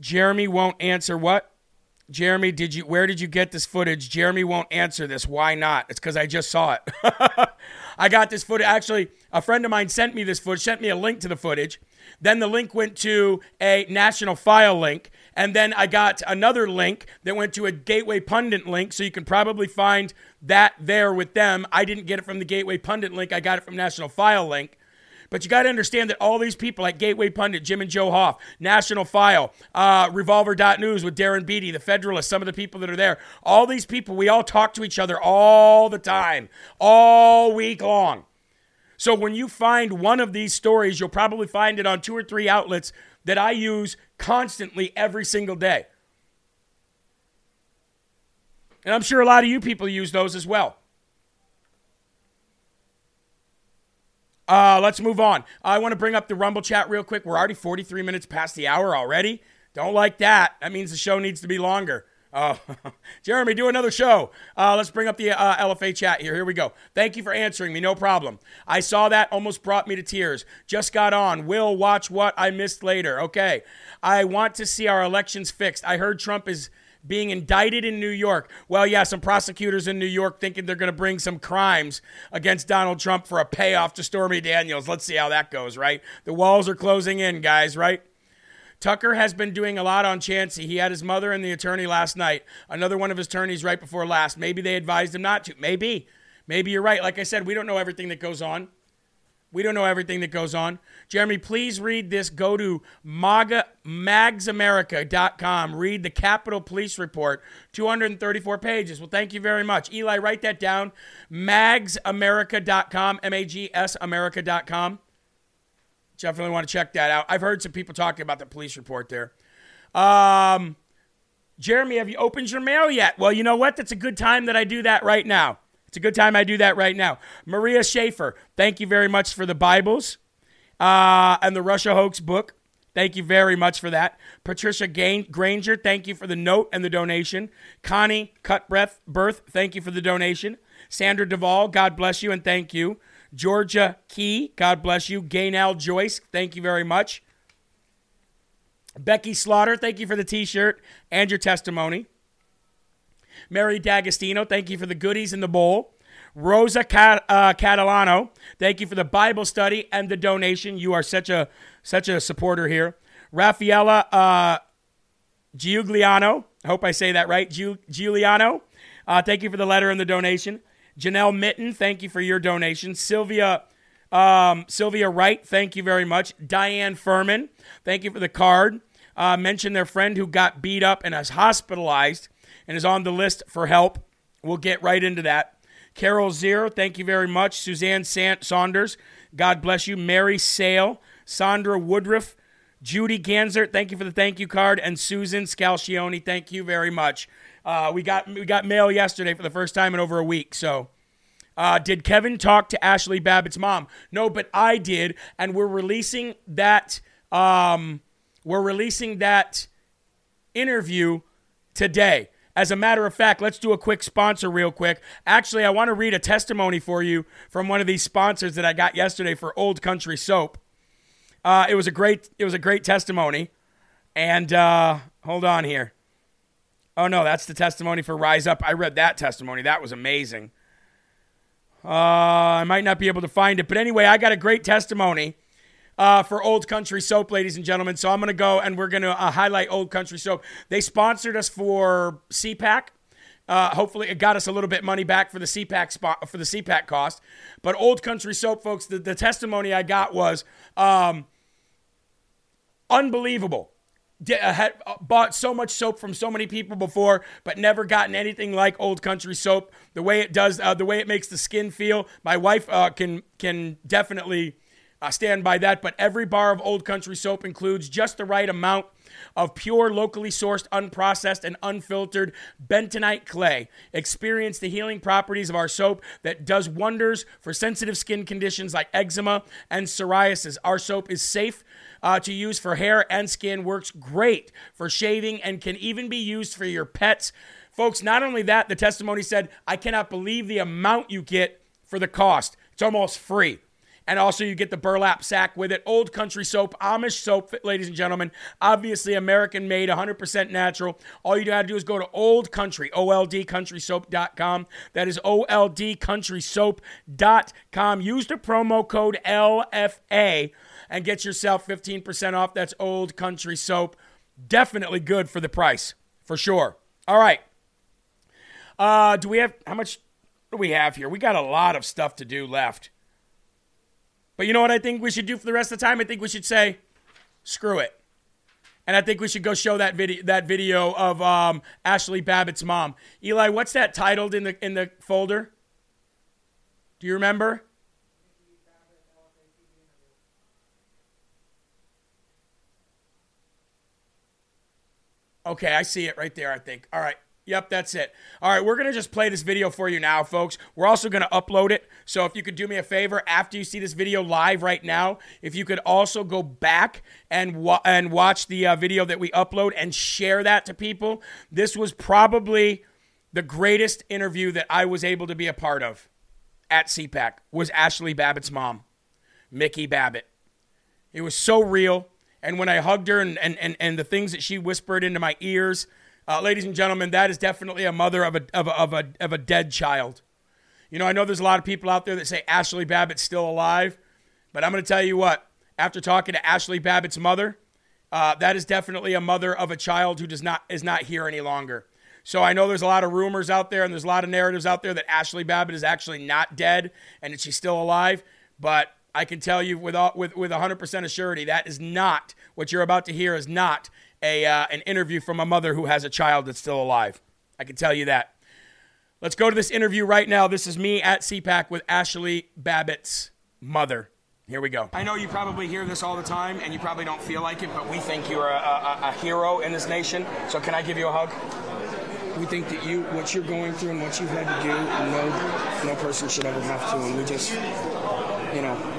Jeremy won't answer what? Jeremy, did you where did you get this footage? Jeremy won't answer this. Why not? It's because I just saw it. I got this footage. Actually, a friend of mine sent me this footage, sent me a link to the footage. Then the link went to a national file link. And then I got another link that went to a Gateway Pundit link. So you can probably find that there with them. I didn't get it from the Gateway Pundit link, I got it from National File link. But you got to understand that all these people like Gateway Pundit, Jim and Joe Hoft, National File, uh, Revolver.news with Darren Beattie, The Federalist, some of the people that are there, all these people, we all talk to each other all the time, all week long. So when you find one of these stories, you'll probably find it on two or three outlets that I use constantly every single day. And I'm sure a lot of you people use those as well. Uh, let's move on. I want to bring up the Rumble chat real quick. We're already 43 minutes past the hour already. Don't like that. That means the show needs to be longer. Oh, Jeremy, do another show. Uh, let's bring up the uh, LFA chat here. Here we go. Thank you for answering me. No problem. I saw that, almost brought me to tears. Just got on. Will watch what I missed later. Okay. I want to see our elections fixed. I heard Trump is being indicted in New York. Well, yeah, some prosecutors in New York thinking they're going to bring some crimes against Donald Trump for a payoff to Stormy Daniels. Let's see how that goes, right? The walls are closing in, guys, right? Tucker has been doing a lot on Chansley. He had his mother and the attorney last night. Another one of his attorneys right before last. Maybe they advised him not to. Maybe. Maybe you're right. Like I said, we don't know everything that goes on. We don't know everything that goes on. Jeremy, please read this. Go to MAGA, magsamerica.com. Read the Capitol Police Report, 234 pages. Well, thank you very much. Eli, write that down. Magsamerica.com, M A G S America.com. Definitely want to check that out. I've heard some people talking about the police report there. Um, Jeremy, have you opened your mail yet? Well, you know what? That's a good time that I do that right now. It's a good time I do that right now. Maria Schaefer, thank you very much for the Bibles uh, and the Russia hoax book. Thank you very much for that. Patricia Gain- Granger, thank you for the note and the donation. Connie Cutbreath Birth, thank you for the donation. Sandra Duvall, God bless you and thank you. Georgia Key, God bless you. Gaynell Joyce, thank you very much. Becky Slaughter, thank you for the t shirt and your testimony. Mary D'Agostino, thank you for the goodies in the bowl. Rosa Cat- uh, Catalano, thank you for the Bible study and the donation. You are such a such a supporter here. Raffaella uh, Giuliano, I hope I say that right. Giuliano, uh, thank you for the letter and the donation. Janelle Mitten, thank you for your donation. Sylvia um, Sylvia Wright, thank you very much. Diane Furman, thank you for the card. Uh, mention their friend who got beat up and is hospitalized and is on the list for help. We'll get right into that. Carol Zier, thank you very much. Suzanne Saunders, God bless you. Mary Sale, Sandra Woodruff, Judy Ganser, thank you for the thank you card, and Susan Scalcione, thank you very much. Uh, we got we got mail yesterday for the first time in over a week. So, uh, did Kevin talk to Ashli Babbitt's mom? No, but I did, and we're releasing that. Um, we're releasing that interview today. As a matter of fact, let's do a quick sponsor real quick. Actually, I want to read a testimony for you from one of these sponsors that I got yesterday for Old Country Soap. Uh, it was a great it was a great testimony, and uh, hold on here. Oh no, that's the testimony for Rise Up. I read that testimony. That was amazing. Uh, I might not be able to find it, but anyway, I got a great testimony uh, for Old Country Soap, ladies and gentlemen. So I'm going to go and we're going to uh, highlight Old Country Soap. They sponsored us for CPAC. Uh, hopefully, it got us a little bit money back for the CPAC spot for the CPAC cost. But Old Country Soap, folks, the, the testimony I got was um, unbelievable. I had uh, bought so much soap from so many people before, but never gotten anything like Old Country soap. The way it does, uh, the way it makes the skin feel. My wife uh, can can definitely uh, stand by that. But every bar of Old Country soap includes just the right amount of pure, locally sourced, unprocessed, and unfiltered bentonite clay. Experience the healing properties of our soap that does wonders for sensitive skin conditions like eczema and psoriasis. Our soap is safe uh, to use for hair and skin, works great for shaving, and can even be used for your pets. Folks, not only that, the testimony said, I cannot believe the amount you get for the cost. It's almost free. And also, you get the burlap sack with it. Old Country soap, Amish soap, ladies and gentlemen. Obviously, American made, 100% natural. All you got to do is go to Old Country, OLDCountrySoap.com. That is OLDCountrySoap.com. Use the promo code LFA and get yourself 15% off. That's Old Country Soap. Definitely good for the price, for sure. All right. Uh, do we have, how much do we have here? We got a lot of stuff to do left. But you know what I think we should do for the rest of the time? I think we should say, screw it. And I think we should go show that video that video of um, Ashli Babbitt's mom. Eli, what's that titled in the in the folder? Do you remember? Okay, I see it right there, I think. All right. Yep, that's it. All right, we're going to just play this video for you now, folks. We're also going to upload it. So if you could do me a favor after you see this video live right now, if you could also go back and wa- and watch the uh, video that we upload and share that to people. This was probably the greatest interview that I was able to be a part of at CPAC was Ashli Babbitt's mom, Micki Babbitt. It was so real. And when I hugged her and, and, and, and the things that she whispered into my ears, uh, ladies and gentlemen, that is definitely a mother of a, of, a, of, a, of a dead child. You know, I know there's a lot of people out there that say Ashli Babbitt's still alive, but I'm going to tell you what, after talking to Ashli Babbitt's mother, uh, that is definitely a mother of a child who does not is not here any longer. So I know there's a lot of rumors out there and there's a lot of narratives out there that Ashli Babbitt is actually not dead and that she's still alive, but I can tell you with all, with with 100% assurity that is not what you're about to hear is not a uh, an interview from a mother who has a child that's still alive. I can tell you that. Let's go to this interview right now. This is me at CPAC with Ashli Babbitt's mother. Here we go. I know you probably hear this all the time, and you probably don't feel like it, but we think you're a, a, a hero in this nation. So can I give you a hug? We think that you, what you're going through and what you've had to do, no, no person should ever have to, and we just, you know,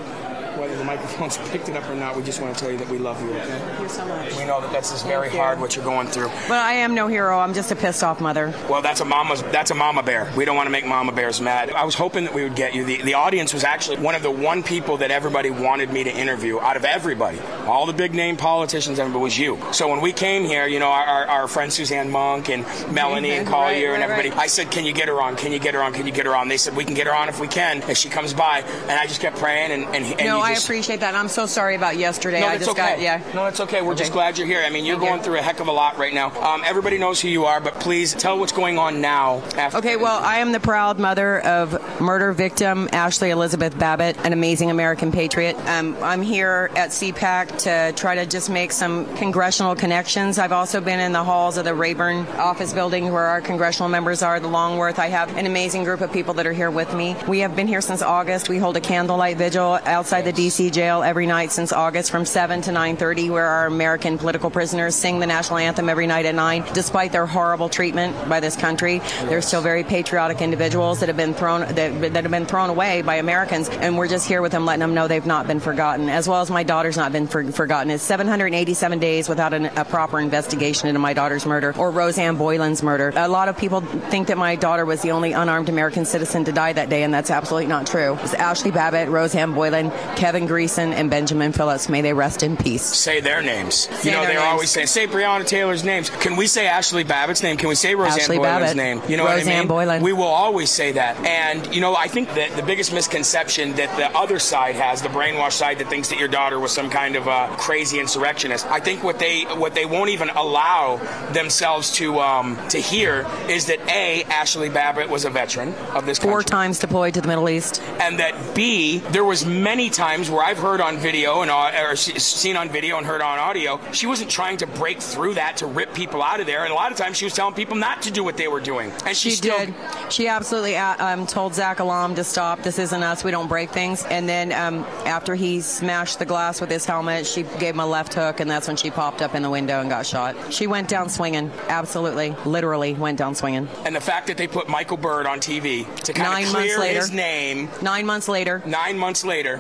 whether the microphones picked it up or not, we just want to tell you that we love you. Okay? Thank you so much. We know that that's just very hard what you're going through. But I am no hero. I'm just a pissed off mother. Well, that's a mama's. That's a mama bear. We don't want to make mama bears mad. I was hoping that we would get you. The, the audience was actually one of the one people that everybody wanted me to interview out of everybody. All the big name politicians, everybody was you. So when we came here, you know, our, our, our friend Suzanne Monk and Melanie and Collier Right, and everybody, right. I said, "Can you get her on? Can you get her on? Can you get her on?" They said, "We can get her on if we can if she comes by." And I just kept praying and and, and no, I just, appreciate that. I'm so sorry about yesterday. no, I just okay. got yeah. No, that's okay. We're just glad you're here. I mean, you're Thank going you. through a heck of a lot right now. Um, everybody knows who you are, but please tell what's going on now. After Okay, well, I am the proud mother of murder victim Ashli Elizabeth Babbitt, an amazing American patriot. Um, I'm here at CPAC to try to just make some congressional connections. I've also been in the halls of the Rayburn office building where our congressional members are, the Longworth. I have an amazing group of people that are here with me. We have been here since August. We hold a candlelight vigil outside the D.C. jail every night since August from 7 to 9.30 where our American political prisoners sing the national anthem every night at 9. Despite their horrible treatment by this country, they're still very patriotic individuals that have been thrown that, that have been thrown away by Americans, and we're just here with them, letting them know they've not been forgotten, as well as my daughter's not been for, forgotten. It's 787 days without an, a proper investigation into my daughter's murder or Rosanne Boyland's murder. A lot of people think that my daughter was the only unarmed American citizen to die that day, and that's absolutely not true. It was Ashli Babbitt, Rosanne Boyland, Kevin Greeson, and Benjamin Phillips. May they rest in peace. Say their names. Say you know, they're names. always saying, say Breonna Taylor's names. Can we say Ashli Babbitt's name? Can we say Rosanne Ashli Boyland's Babbitt. name? You know what I mean? Boyland. We will always say that. And, you know, I think that the biggest misconception that the other side has, the brainwashed side that thinks that your daughter was some kind of a crazy insurrectionist, I think what they what they won't even allow themselves to um, to hear is that A, Ashli Babbitt was a veteran of this country Four times deployed to the Middle East. and that B, there was many times where where I've heard on video and or seen on video and heard on audio, she wasn't trying to break through that to rip people out of there. And a lot of times she was telling people not to do what they were doing. And she, She still did. She absolutely uh, um, told Zach Alam to stop. This isn't us. We don't break things. And then um, after he smashed the glass with his helmet, she gave him a left hook, and that's when she popped up in the window and got shot. She went down swinging. Absolutely, literally went down swinging. And the fact that they put Michael Byrd on TV to kind Nine of months clear later. his name. Nine months later. Nine months later,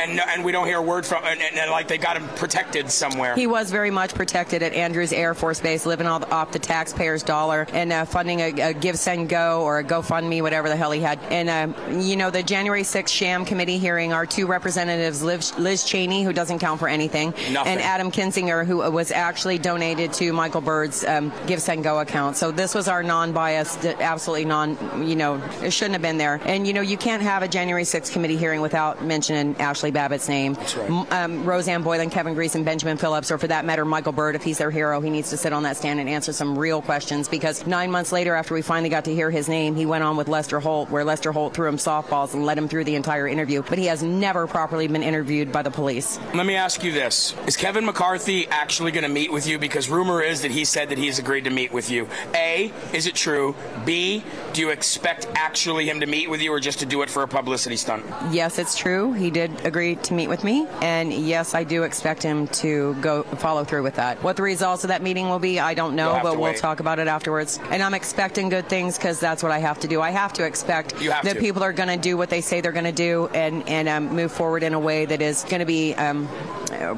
and and we don't hear a word from, and, and, and like they got him protected somewhere. He was very much protected at Andrews Air Force Base, living all off the taxpayers' dollar and uh, funding a, a Give, Send, Go or a GoFundMe, whatever the hell he had. And, uh, you know, the January 6th sham committee hearing, our two representatives, Liz, Liz Cheney, who doesn't count for anything, Nothing. and Adam Kinzinger, who was actually donated to Michael Byrd's um, Give, Send, Go account. So this was our non-biased, absolutely non, you know, it shouldn't have been there. And, you know, you can't have a January 6th committee hearing without mentioning Ashli Babbitt's name. That's right. M- um, Rosanne Boyland, Kevin Grease, and Benjamin Phillips, or for that matter, Michael Byrd, if he's their hero, he needs to sit on that stand and answer some real questions because nine months later, after we finally got to hear his name, he went on with Lester Holt, where Lester Holt threw him softballs and led him through the entire interview. But he has never properly been interviewed by the police. Let me ask you this: Is Kevin McCarthy actually going to meet with you? Because rumor is that he said that he's agreed to meet with you. A, is it true? B, do you expect actually him to meet with you, or just to do it for a publicity stunt? Yes, it's true. He did agree to meet with me, and yes, I do expect him to go follow through with that. What the results of that meeting will be, I don't know, but we'll wait. talk about it afterwards. And I'm expecting good things because that's what I have to do. I have to expect have that to. people are going to do what they say they're going to do and and um, move forward in a way that is going to be um,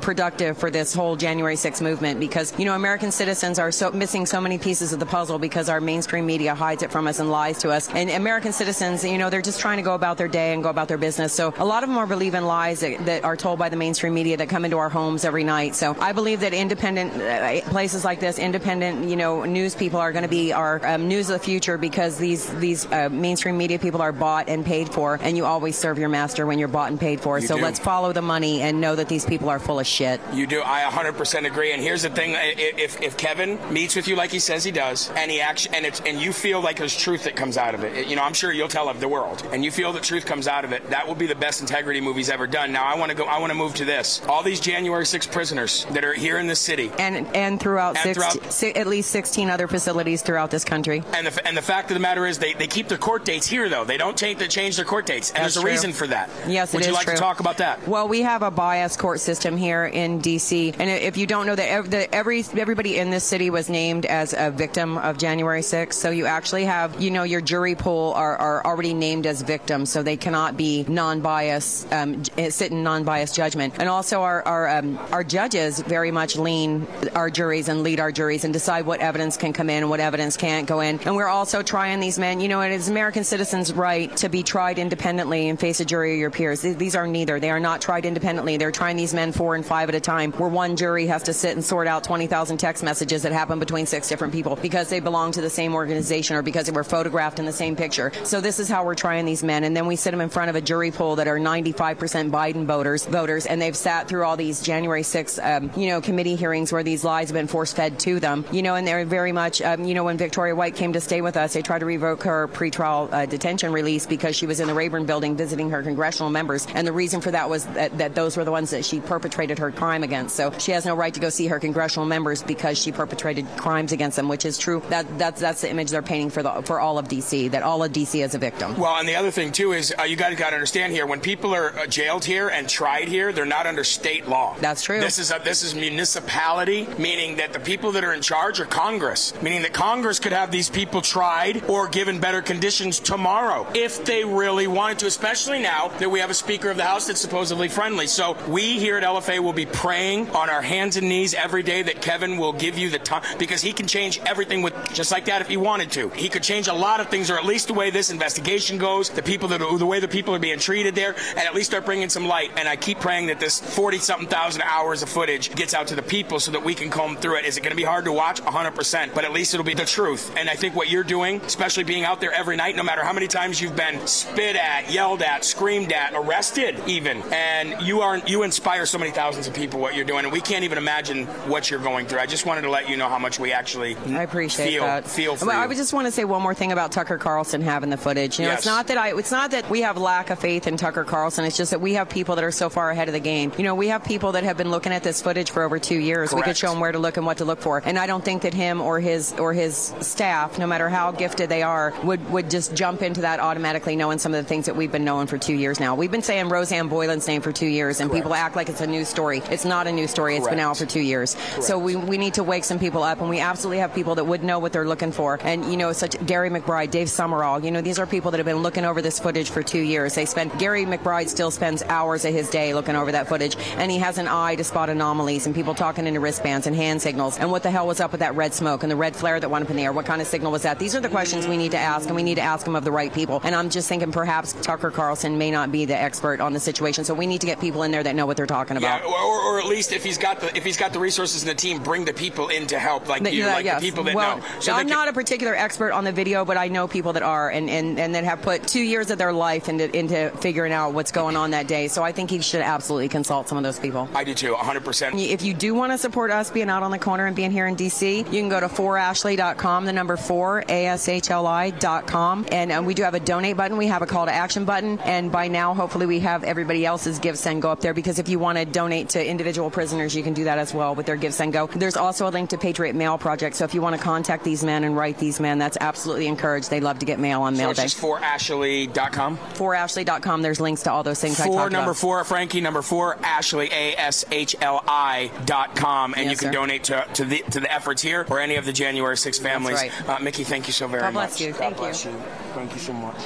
productive for this whole January 6th movement. Because you know, American citizens are so missing so many pieces of the puzzle because our mainstream media hides it from us and lies to us. And American citizens, you know, they're just trying to go about their day and go about their business. So a lot of them are believing lies that, that are told by the mainstream media that come into our homes every night. So I believe that independent uh, places like this, independent, you know, news people are going to be our um, news of the future because these these uh, mainstream media people are bought and paid for, and you always serve your master when you're bought and paid for. You so do. let's follow the money and know that these people are full of shit. You do. I 100% agree. And here's the thing: if if Kevin meets with you like he says he does, and he and it's and you feel like there's truth that comes out of it, you know, I'm sure you'll tell of the world, and you feel that truth comes out of it. That will be the best integrity move he's ever done. Now I want to go. I want to move to this. All these January 6 prisoners that are here in this city. And and throughout, And throughout- si- at least 16 other facilities throughout this country. And the, and the fact of the matter is, they, they keep their court dates here, though. They don't change, they change their court dates. And That's there's a true. reason for that. Yes, it Would you like true. to talk about that? Well, we have a biased court system here in D.C. And if you don't know that, every everybody in this city was named as a victim of January 6th, so you actually have, you know, your jury pool are, are already named as victims, so they cannot be non-biased, um, sit in non-biased judgment. And also, our our, um, our judges very much lean our juries and lead our juries and decide what evidence can come in and what evidence can't go in. And we're also trying these men. You know, it is American citizens' right to be tried independently and face a jury of your peers. These are neither. They are not tried independently. They're trying these men four and five at a time, where one jury has to sit and sort out 20,000 text messages that happen between six different people because they belong to the same organization or because they were photographed in the same picture. So this is how we're trying these men, and then we sit them in front of a jury pool that are 95% Biden voters, voters, and they've sat through all these January 6th, um, you know, committee hearings where these lies have been force fed to them, you know, and they're very much, um, you know, when Victoria White came to stay with us, they tried to revoke her pretrial uh, detention release because she was in the Rayburn building visiting her congressional members, and the reason for that was that, that those were the ones that she perpetrated her crime against. So she has no right to go see her congressional members because she perpetrated crimes against them, which is true. That that's that's the image they're painting for the for all of DC. That all of DC is a victim. Well, and the other thing too is uh, you got to understand here when people are uh, jailed here and tried here, they're not under state law. That's true. This is a, this is municipality, meaning that the people that are in charge are Congress, meaning that Congress could have these people tried or given better conditions tomorrow if they really wanted to. Especially now that we have a Speaker of the House that's supposedly friendly. So we here at LFA will be praying on our hands and knees every day that Kevin will give you the time because he can change everything with just like that if he wanted to. He could change a lot of things, or at least the way this investigation goes, the people that the way the people are being treated there, and at least start bringing some light. And I keep praying that this forty something thousand hours of footage gets out to the people so that we can comb through it. Is it going to be hard to watch? 100%, but at least it'll be the truth. And I think what you're doing, especially being out there every night, no matter how many times you've been spit at, yelled at, screamed at, arrested, even, and you are you inspire so many thousands of people what you're doing, and we can't even imagine what you're going through. I just wanted to let you know how much we actually I appreciate feel, that. feel for Well, I you. would just want to say one more thing about Tucker Carlson having the footage. You know, Yes. it's not that I, it's not that we have lack of faith in Tucker Carlson. It's just that we have people that are so far ahead of the game. You know, we have people that have been looking at this footage for over two years. We could show them where to look and what to look for. And I don't think that him or his or his staff, no matter how gifted they are, would would just jump into that automatically, knowing some of the things that we've been knowing for two years now. We've been saying Rosanne Boyland's name for two years, and people act like it's a new story. It's not a new story. It's been out for two years. So we, we need to wake some people up, and we absolutely have people that would know what they're looking for. And you know, such Gary McBride, Dave Summerall. You know, these are people that have been looking over this footage for two years. They spend Gary McBride still spends hours of his day looking over that footage, and he has an eye to spot anomalies and people talking into wristbands and hand signals. And what the hell was up with that red smoke and the red flare that went up in the air? What kind of signal was that? These are the questions we need to ask, and we need to ask them of the right people. And I'm just thinking perhaps Tucker Carlson may not be the expert on the situation, so we need to get people in there that know what they're talking about. Yeah, or, or, at least if he's got the if he's got the resources in the team, bring the people in to help, like That- you, yeah, like yes. the people that well, know. I'm they not a particular expert on the video, but I know people that are and, and, and that have put two years of their life into, into figuring out what's going on that day. So I think he should absolutely consult some of those people. I do too, 100%. If you do want to support us being out on the corner and being here in DC, you can go to 4ashli.com, the number 4, A-S-H-L-I.com. And um, we do have a donate button. We have a call to action button. And by now, hopefully, we have everybody else's Give Send Go up there because if you want to donate to individual prisoners, you can do that as well with their Give Send Go. There's also a link to Patriot Mail Project. So if you want to contact these men and write these men, that's absolutely encouraged. They love to get mail on So mail it's day. just for Ashli.com. 4ashli.com. There's links to all those things I Four number four, Frankie number four, Ashli A S H L I dot com, and Yes, you can sir. donate to, to the to the efforts here or any of the January 6 families. right. Uh, Micki, thank you so very God much. bless you. God Thank you. bless you. Thank you so much,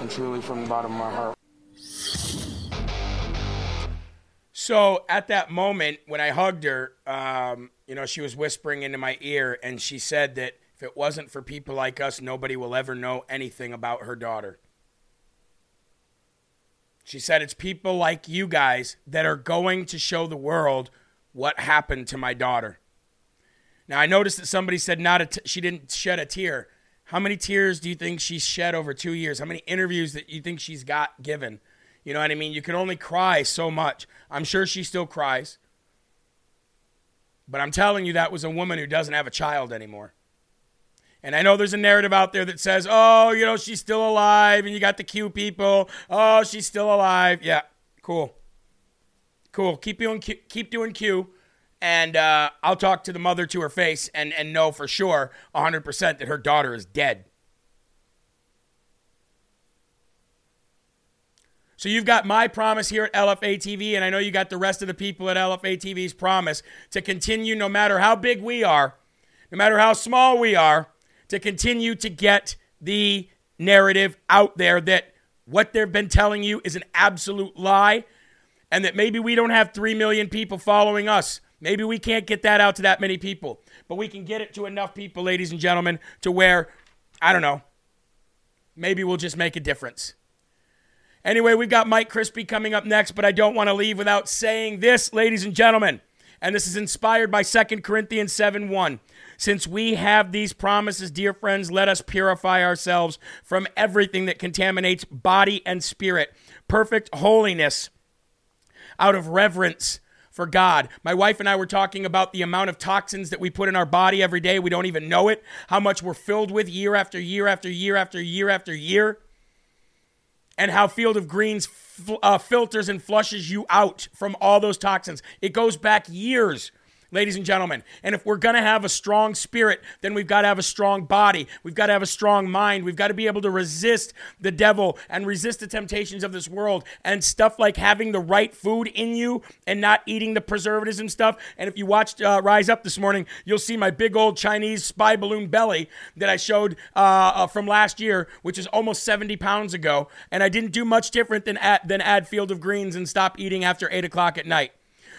and truly from the bottom of my heart. So at that moment when I hugged her, um, you know, she was whispering into my ear, and she said that if it wasn't for people like us, nobody will ever know anything about her daughter. She said it's people like you guys that are going to show the world what happened to my daughter. Now I noticed that somebody said not a t- she didn't shed a tear. How many tears do you think she's shed over 2 years? How many interviews that you think she's got given? You know what I mean? You can only cry so much. I'm sure she still cries. But I'm telling you that was a woman who doesn't have a child anymore. And I know there's a narrative out there that says, oh, you know, she's still alive, and you got the Q people. Oh, she's still alive. Yeah, cool. Cool. Keep doing Q, keep doing Q, and uh, I'll talk to the mother to her face and, and know for sure 100% that her daughter is dead. So you've got my promise here at LFA TV, and I know you got the rest of the people at LFA TV's promise to continue, no matter how big we are, no matter how small we are, to continue to get the narrative out there that what they've been telling you is an absolute lie, and that maybe we don't have 3 million people following us. Maybe we can't get that out to that many people, but we can get it to enough people, ladies and gentlemen, to where, I don't know, maybe we'll just make a difference. Anyway, we've got Mike Crispi coming up next, but I don't want to leave without saying this, ladies and gentlemen. And this is inspired by 2 Corinthians 7 1. Since we have these promises, dear friends, let us purify ourselves from everything that contaminates body and spirit. Perfect holiness out of reverence for God. My wife and I were talking about the amount of toxins that we put in our body every day. We don't even know it, how much we're filled with year after year after year after year after year and how Field of Greens uh, filters and flushes you out from all those toxins. It goes back years. Ladies and gentlemen, and if we're gonna have a strong spirit, then we've got to have a strong body. We've got to have a strong mind. We've got to be able to resist the devil and resist the temptations of this world and stuff like having the right food in you and not eating the preservatives and stuff. And if you watched uh, Rise Up this morning, you'll see my big old Chinese spy balloon belly that I showed uh, uh, from last year, which is almost 70 pounds ago. And I didn't do much different than than add Field of Greens and stop eating after 8 o'clock at night.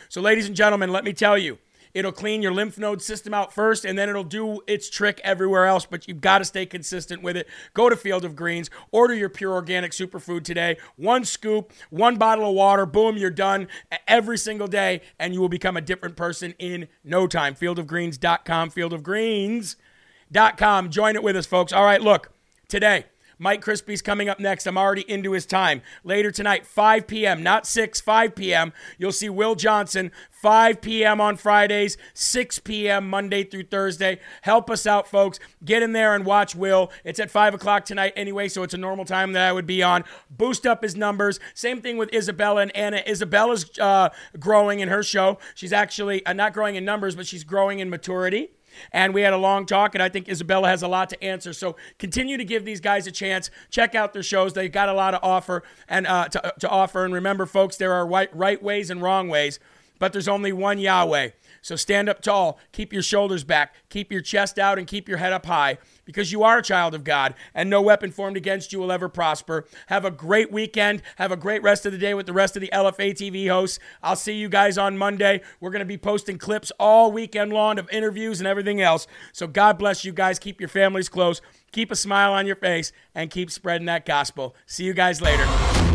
So, ladies and gentlemen, let me tell you, it'll clean your lymph node system out first, and then it'll do its trick everywhere else. But you've got to stay consistent with it. Go to Field of Greens, order your pure organic superfood today. One scoop, one bottle of water, boom, you're done every single day, and you will become a different person in no time. Fieldofgreens.com, fieldofgreens.com. Join it with us, folks. All right, look, today, Mike Crispi's coming up next. I'm already into his time. Later tonight, 5 p.m., not 6, 5 p.m., you'll see Will Johnson, 5 p.m. on Fridays, 6 p.m. Monday through Thursday. Help us out, folks. Get in there and watch Will. It's at 5 o'clock tonight anyway, so it's a normal time that I would be on. Boost up his numbers. Same thing with Isabella and Anna. Isabella's uh, growing in her show. She's actually uh, not growing in numbers, but she's growing in maturity and we had a long talk and i think isabella has a lot to answer. So continue to give these guys a chance. Check out their shows. They've got a lot to offer and uh, to, to offer. And remember folks there are right, right ways and wrong ways but there's only one yahweh so stand up tall keep your shoulders back keep your chest out and keep your head up high because you are a child of God and no weapon formed against you will ever prosper. Have a great weekend. Have a great rest of the day with the rest of the LFA TV hosts. I'll see you guys on Monday. We're going to be posting clips all weekend long of interviews and everything else. So God bless you guys. Keep your families close. Keep a smile on your face and keep spreading that gospel. See you guys later.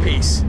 Peace.